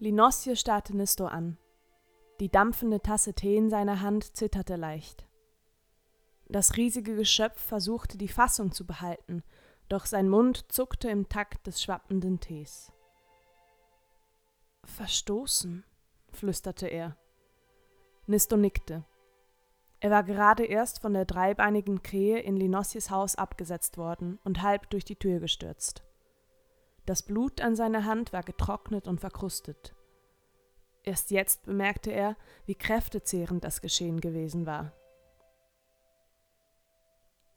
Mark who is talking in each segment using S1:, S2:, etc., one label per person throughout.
S1: Linosje starrte Nisto an. Die dampfende Tasse Tee in seiner Hand zitterte leicht. Das riesige Geschöpf versuchte die Fassung zu behalten, doch sein Mund zuckte im Takt des schwappenden Tees. Verstoßen, flüsterte er. Nisto nickte. Er war gerade erst von der dreibeinigen Krähe in Linossies Haus abgesetzt worden und halb durch die Tür gestürzt. Das Blut an seiner Hand war getrocknet und verkrustet. Erst jetzt bemerkte er, wie kräftezehrend das Geschehen gewesen war.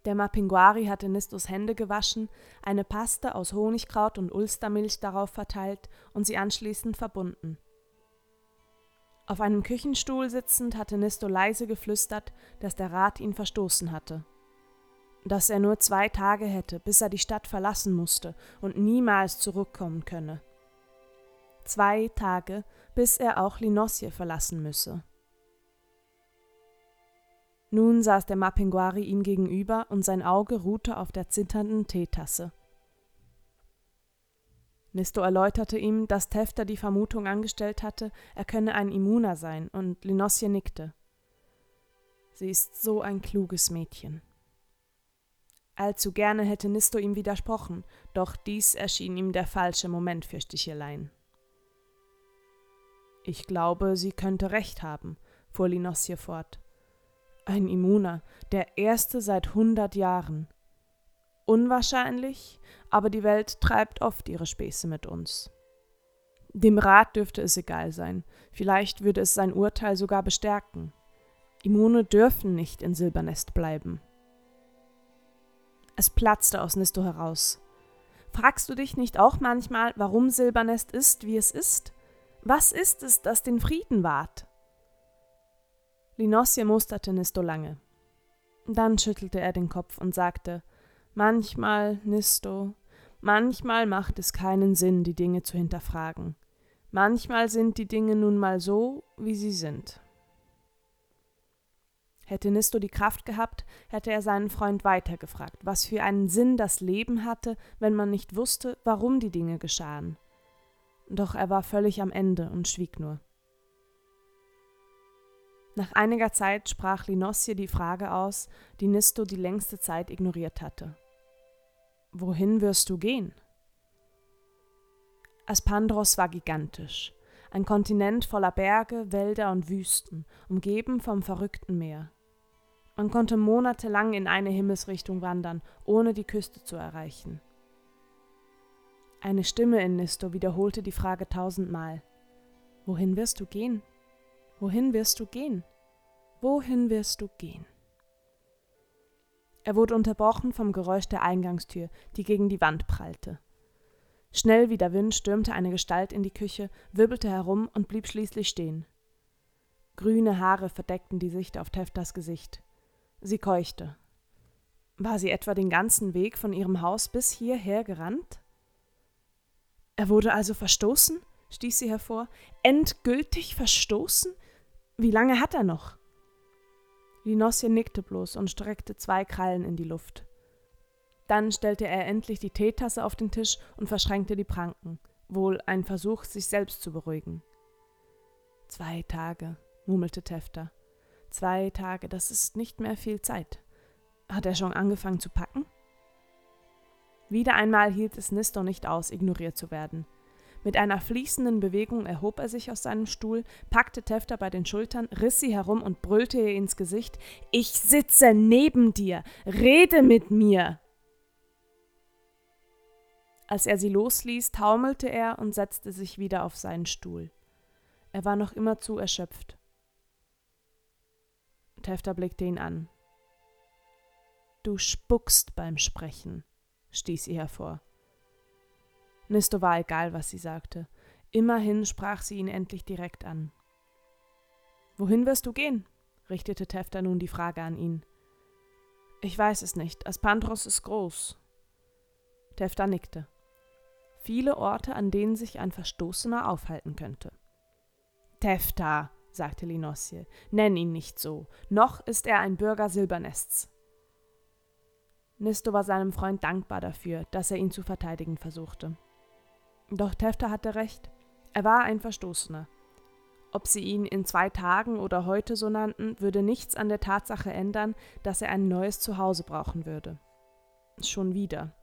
S1: Der Mapinguari hatte Nistos Hände gewaschen, eine Paste aus Honigkraut und Ulstermilch darauf verteilt und sie anschließend verbunden. Auf einem Küchenstuhl sitzend hatte Nisto leise geflüstert, dass der Rat ihn verstoßen hatte. Dass er nur zwei Tage hätte, bis er die Stadt verlassen musste und niemals zurückkommen könne. Zwei Tage, bis er auch Linosje verlassen müsse. Nun saß der Mapinguari ihm gegenüber und sein Auge ruhte auf der zitternden Teetasse. Nisto erläuterte ihm, dass Tefter die Vermutung angestellt hatte, er könne ein Immuner sein, und Linosje nickte. Sie ist so ein kluges Mädchen. Allzu gerne hätte Nisto ihm widersprochen, doch dies erschien ihm der falsche Moment für Sticheleien. Ich glaube, sie könnte recht haben, fuhr Linosje fort. Ein Immuner, der erste seit hundert Jahren. Unwahrscheinlich, aber die Welt treibt oft ihre Späße mit uns. Dem Rat dürfte es egal sein, vielleicht würde es sein Urteil sogar bestärken. Immune dürfen nicht in Silbernest bleiben. Es platzte aus Nisto heraus. Fragst du dich nicht auch manchmal, warum Silbernest ist, wie es ist? Was ist es, das den Frieden wahrt? Linosje musterte Nisto lange. Dann schüttelte er den Kopf und sagte, Manchmal, Nisto, manchmal macht es keinen Sinn, die Dinge zu hinterfragen. Manchmal sind die Dinge nun mal so, wie sie sind. Hätte Nisto die Kraft gehabt, hätte er seinen Freund weitergefragt, was für einen Sinn das Leben hatte, wenn man nicht wusste, warum die Dinge geschahen. Doch er war völlig am Ende und schwieg nur. Nach einiger Zeit sprach Linosje die Frage aus, die Nisto die längste Zeit ignoriert hatte. Wohin wirst du gehen? Aspandros war gigantisch, ein Kontinent voller Berge, Wälder und Wüsten, umgeben vom verrückten Meer. Man konnte monatelang in eine Himmelsrichtung wandern, ohne die Küste zu erreichen. Eine Stimme in Nisto wiederholte die Frage tausendmal. Wohin wirst du gehen? Wohin wirst du gehen? Wohin wirst du gehen? Er wurde unterbrochen vom Geräusch der Eingangstür, die gegen die Wand prallte. Schnell wie der Wind stürmte eine Gestalt in die Küche, wirbelte herum und blieb schließlich stehen. Grüne Haare verdeckten die Sicht auf Teftas Gesicht. Sie keuchte. War sie etwa den ganzen Weg von ihrem Haus bis hierher gerannt? Er wurde also verstoßen? stieß sie hervor. Endgültig verstoßen? Wie lange hat er noch? Linosje nickte bloß und streckte zwei Krallen in die Luft. Dann stellte er endlich die Teetasse auf den Tisch und verschränkte die Pranken, wohl ein Versuch, sich selbst zu beruhigen. Zwei Tage, murmelte Tefter. Zwei Tage, das ist nicht mehr viel Zeit. Hat er schon angefangen zu packen? Wieder einmal hielt es Nisto nicht aus, ignoriert zu werden. Mit einer fließenden Bewegung erhob er sich aus seinem Stuhl, packte Tefter bei den Schultern, riss sie herum und brüllte ihr ins Gesicht: Ich sitze neben dir! Rede mit mir! Als er sie losließ, taumelte er und setzte sich wieder auf seinen Stuhl. Er war noch immer zu erschöpft. Tefter blickte ihn an. Du spuckst beim Sprechen, stieß sie hervor. Nisto war egal, was sie sagte. Immerhin sprach sie ihn endlich direkt an. Wohin wirst du gehen? richtete Tefta nun die Frage an ihn. Ich weiß es nicht. Aspandros ist groß. Tefta nickte. Viele Orte, an denen sich ein Verstoßener aufhalten könnte. Tefta, sagte Linosje, nenn ihn nicht so. Noch ist er ein Bürger Silbernests. Nisto war seinem Freund dankbar dafür, dass er ihn zu verteidigen versuchte. Doch Tefta hatte recht. Er war ein Verstoßener. Ob sie ihn in zwei Tagen oder heute so nannten, würde nichts an der Tatsache ändern, dass er ein neues Zuhause brauchen würde. Schon wieder.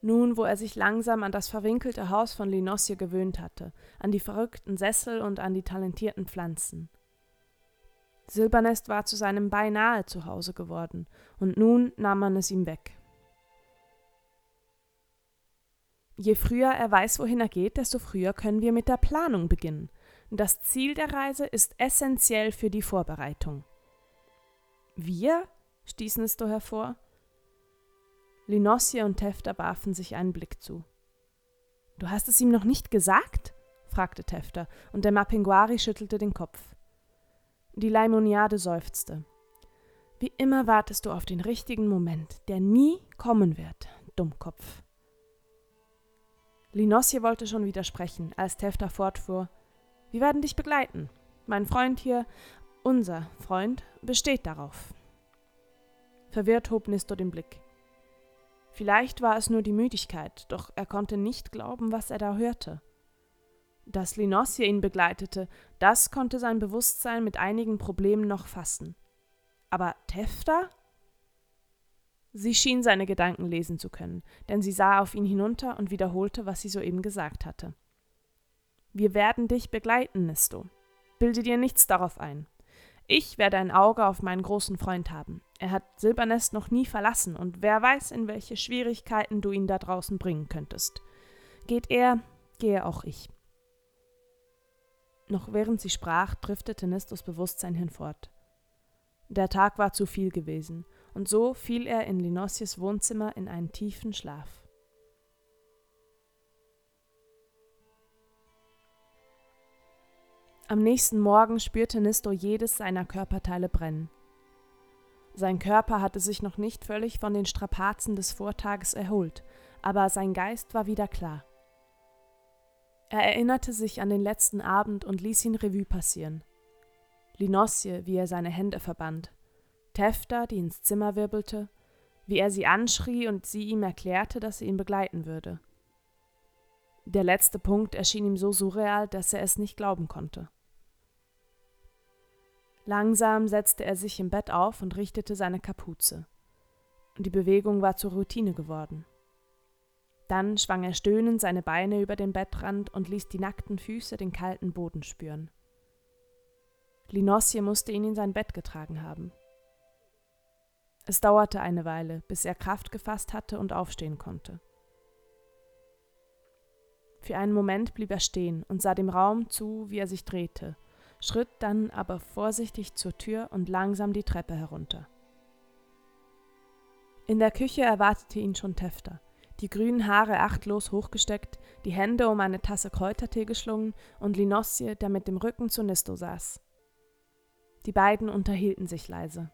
S1: Nun, wo er sich langsam an das verwinkelte Haus von Linosje gewöhnt hatte, an die verrückten Sessel und an die talentierten Pflanzen. Silbernest war zu seinem beinahe Zuhause geworden, und nun nahm man es ihm weg. Je früher er weiß, wohin er geht, desto früher können wir mit der Planung beginnen. Das Ziel der Reise ist essentiell für die Vorbereitung. Wir? stieß Nisto hervor. Linosje und Tefta warfen sich einen Blick zu. Du hast es ihm noch nicht gesagt? fragte Tefta, und der Mapinguari schüttelte den Kopf. Die Leimoniade seufzte. Wie immer wartest du auf den richtigen Moment, der nie kommen wird, Dummkopf. Linosje wollte schon widersprechen, als Tefta fortfuhr. Wir werden dich begleiten. Mein Freund hier, unser Freund, besteht darauf. Verwirrt hob Nisto den Blick. Vielleicht war es nur die Müdigkeit, doch er konnte nicht glauben, was er da hörte. Dass Linosje ihn begleitete, das konnte sein Bewusstsein mit einigen Problemen noch fassen. Aber Tefta? Sie schien seine Gedanken lesen zu können, denn sie sah auf ihn hinunter und wiederholte, was sie soeben gesagt hatte. Wir werden dich begleiten, Nisto. Bilde dir nichts darauf ein. Ich werde ein Auge auf meinen großen Freund haben. Er hat Silbernest noch nie verlassen, und wer weiß, in welche Schwierigkeiten du ihn da draußen bringen könntest. Geht er, gehe auch ich. Noch während sie sprach, driftete Nistos Bewusstsein hinfort. Der Tag war zu viel gewesen, und so fiel er in Linosies Wohnzimmer in einen tiefen Schlaf. Am nächsten Morgen spürte Nisto jedes seiner Körperteile brennen. Sein Körper hatte sich noch nicht völlig von den Strapazen des Vortages erholt, aber sein Geist war wieder klar. Er erinnerte sich an den letzten Abend und ließ ihn Revue passieren. Linosje, wie er seine Hände verband, Tefta, die ins Zimmer wirbelte, wie er sie anschrie und sie ihm erklärte, dass sie ihn begleiten würde. Der letzte Punkt erschien ihm so surreal, dass er es nicht glauben konnte. Langsam setzte er sich im Bett auf und richtete seine Kapuze. Die Bewegung war zur Routine geworden. Dann schwang er stöhnend seine Beine über den Bettrand und ließ die nackten Füße den kalten Boden spüren. Linosje musste ihn in sein Bett getragen haben. Es dauerte eine Weile, bis er Kraft gefasst hatte und aufstehen konnte. Für einen Moment blieb er stehen und sah dem Raum zu, wie er sich drehte, schritt dann aber vorsichtig zur Tür und langsam die Treppe herunter. In der Küche erwartete ihn schon Tefter die grünen Haare achtlos hochgesteckt, die Hände um eine Tasse Kräutertee geschlungen und Linosje, der mit dem Rücken zu Nisto saß. Die beiden unterhielten sich leise.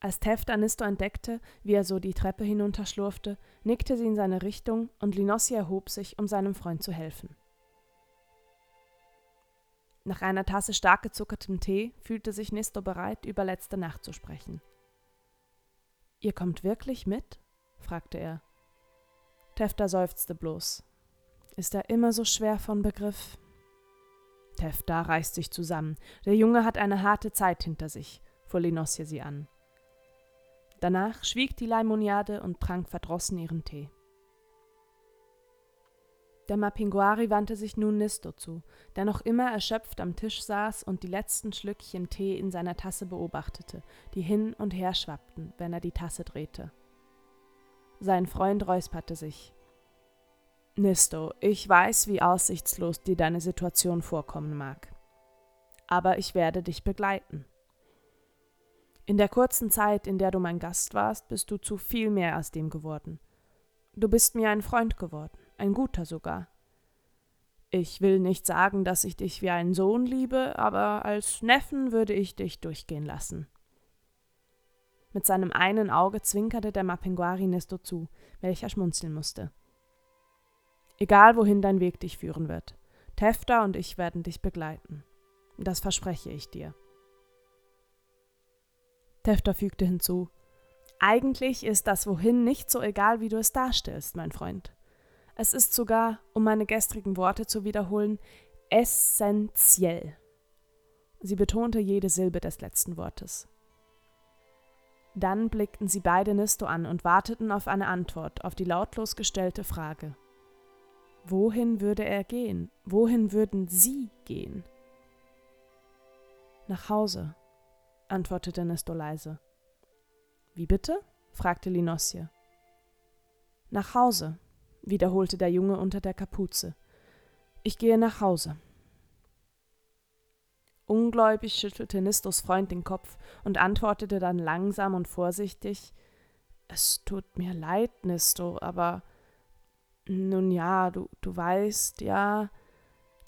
S1: Als Tefta Nisto entdeckte, wie er so die Treppe hinunterschlurfte, nickte sie in seine Richtung und Linosje erhob sich, um seinem Freund zu helfen. Nach einer Tasse stark gezuckertem Tee fühlte sich Nisto bereit, über letzte Nacht zu sprechen. Ihr kommt wirklich mit? fragte er. Tefta seufzte bloß. Ist er immer so schwer von Begriff? Tefta reißt sich zusammen. Der Junge hat eine harte Zeit hinter sich, fuhr Linosje sie an. Danach schwieg die Leimoniade und trank verdrossen ihren Tee. Der Mapinguari wandte sich nun Nisto zu, der noch immer erschöpft am Tisch saß und die letzten Schlückchen Tee in seiner Tasse beobachtete, die hin und her schwappten, wenn er die Tasse drehte. Sein Freund räusperte sich. Nisto, ich weiß, wie aussichtslos dir deine Situation vorkommen mag. Aber ich werde dich begleiten. In der kurzen Zeit, in der du mein Gast warst, bist du zu viel mehr als dem geworden. Du bist mir ein Freund geworden, ein guter sogar. Ich will nicht sagen, dass ich dich wie einen Sohn liebe, aber als Neffen würde ich dich durchgehen lassen. Mit seinem einen Auge zwinkerte der Mapinguari Nisto zu, welcher schmunzeln musste. Egal wohin dein Weg dich führen wird, Tefta und ich werden dich begleiten. Das verspreche ich dir. Tefta fügte hinzu: Eigentlich ist das Wohin nicht so egal, wie du es darstellst, mein Freund. Es ist sogar, um meine gestrigen Worte zu wiederholen, essentiell. Sie betonte jede Silbe des letzten Wortes. Dann blickten sie beide Nisto an und warteten auf eine Antwort auf die lautlos gestellte Frage. Wohin würde er gehen? Wohin würden sie gehen? Nach Hause, antwortete Nisto leise. Wie bitte? fragte Linosje. Nach Hause, wiederholte der Junge unter der Kapuze. Ich gehe nach Hause. Ungläubig schüttelte Nistos Freund den Kopf und antwortete dann langsam und vorsichtig Es tut mir leid, Nisto, aber nun ja, du, du weißt, ja.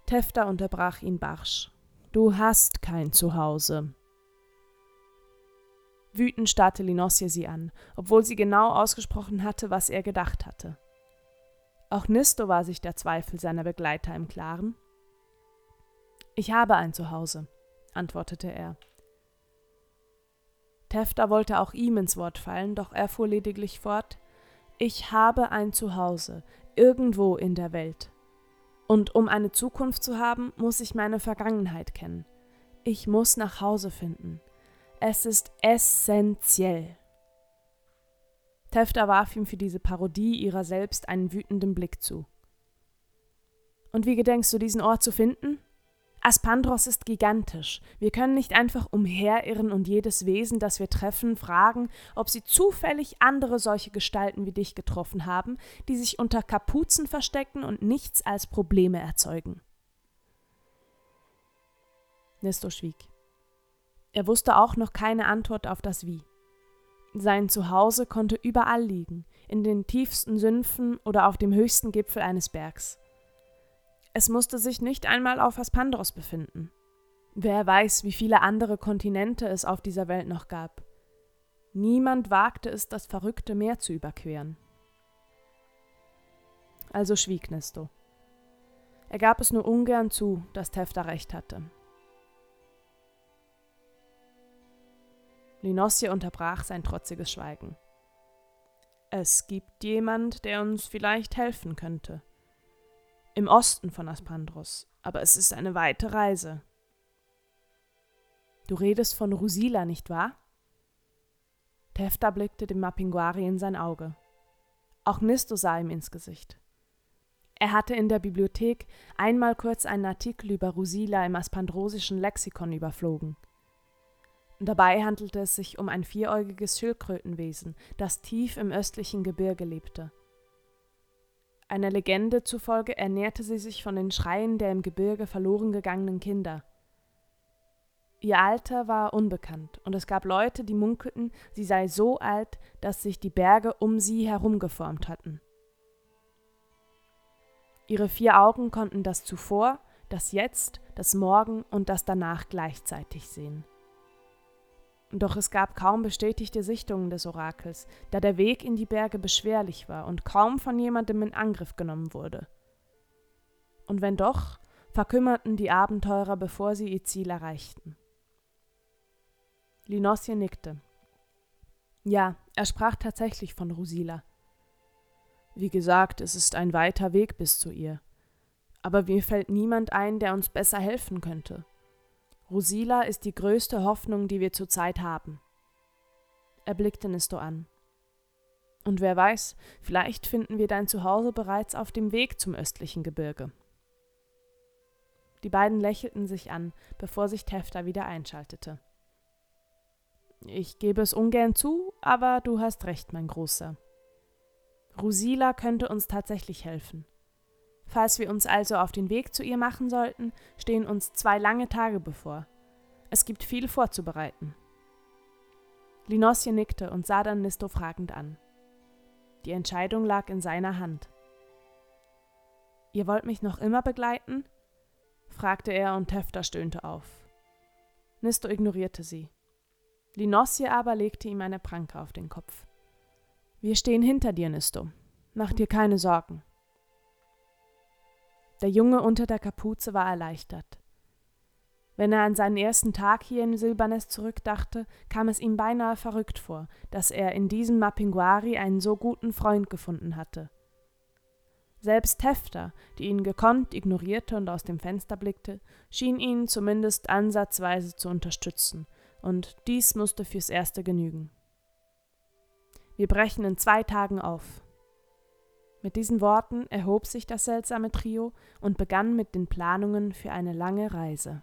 S1: Tefta unterbrach ihn barsch. Du hast kein Zuhause. Wütend starrte Linosje sie an, obwohl sie genau ausgesprochen hatte, was er gedacht hatte. Auch Nisto war sich der Zweifel seiner Begleiter im Klaren. Ich habe ein Zuhause, antwortete er. Tefta wollte auch ihm ins Wort fallen, doch er fuhr lediglich fort Ich habe ein Zuhause, irgendwo in der Welt. Und um eine Zukunft zu haben, muss ich meine Vergangenheit kennen. Ich muss nach Hause finden. Es ist essentiell. Tefta warf ihm für diese Parodie ihrer selbst einen wütenden Blick zu. Und wie gedenkst du, diesen Ort zu finden? Aspandros ist gigantisch. Wir können nicht einfach umherirren und jedes Wesen, das wir treffen, fragen, ob sie zufällig andere solche Gestalten wie dich getroffen haben, die sich unter Kapuzen verstecken und nichts als Probleme erzeugen. Nestor schwieg. Er wusste auch noch keine Antwort auf das Wie. Sein Zuhause konnte überall liegen, in den tiefsten Sümpfen oder auf dem höchsten Gipfel eines Bergs. Es musste sich nicht einmal auf Aspandros befinden. Wer weiß, wie viele andere Kontinente es auf dieser Welt noch gab. Niemand wagte es, das verrückte Meer zu überqueren. Also schwieg Nesto. Er gab es nur ungern zu, dass Tefta recht hatte. Linosje unterbrach sein trotziges Schweigen. Es gibt jemand, der uns vielleicht helfen könnte im Osten von Aspandros, aber es ist eine weite Reise. Du redest von Rusila, nicht wahr? Tefta blickte dem Mapinguari in sein Auge. Auch Nisto sah ihm ins Gesicht. Er hatte in der Bibliothek einmal kurz einen Artikel über Rusila im aspandrosischen Lexikon überflogen. Dabei handelte es sich um ein vieräugiges Schildkrötenwesen, das tief im östlichen Gebirge lebte – einer Legende zufolge ernährte sie sich von den Schreien der im Gebirge verloren gegangenen Kinder. Ihr Alter war unbekannt, und es gab Leute, die munkelten, sie sei so alt, dass sich die Berge um sie herum geformt hatten. Ihre vier Augen konnten das zuvor, das Jetzt, das Morgen und das danach gleichzeitig sehen. Doch es gab kaum bestätigte Sichtungen des Orakels, da der Weg in die Berge beschwerlich war und kaum von jemandem in Angriff genommen wurde. Und wenn doch, verkümmerten die Abenteurer, bevor sie ihr Ziel erreichten. Linosje nickte. Ja, er sprach tatsächlich von Rusila. Wie gesagt, es ist ein weiter Weg bis zu ihr. Aber mir fällt niemand ein, der uns besser helfen könnte. Rosila ist die größte Hoffnung, die wir zurzeit haben. Er blickte Nisto an. Und wer weiß, vielleicht finden wir dein Zuhause bereits auf dem Weg zum östlichen Gebirge. Die beiden lächelten sich an, bevor sich Tefta wieder einschaltete. Ich gebe es ungern zu, aber du hast recht, mein Großer. Rusila könnte uns tatsächlich helfen. Falls wir uns also auf den Weg zu ihr machen sollten, stehen uns zwei lange Tage bevor. Es gibt viel vorzubereiten. Linosje nickte und sah dann Nisto fragend an. Die Entscheidung lag in seiner Hand. Ihr wollt mich noch immer begleiten? fragte er und Tefta stöhnte auf. Nisto ignorierte sie. Linosje aber legte ihm eine Pranke auf den Kopf. Wir stehen hinter dir, Nisto. Mach dir keine Sorgen. Der Junge unter der Kapuze war erleichtert. Wenn er an seinen ersten Tag hier in Silbernes zurückdachte, kam es ihm beinahe verrückt vor, dass er in diesem Mapinguari einen so guten Freund gefunden hatte. Selbst Tefter, die ihn gekonnt ignorierte und aus dem Fenster blickte, schien ihn zumindest ansatzweise zu unterstützen, und dies musste fürs Erste genügen. Wir brechen in zwei Tagen auf. Mit diesen Worten erhob sich das seltsame Trio und begann mit den Planungen für eine lange Reise.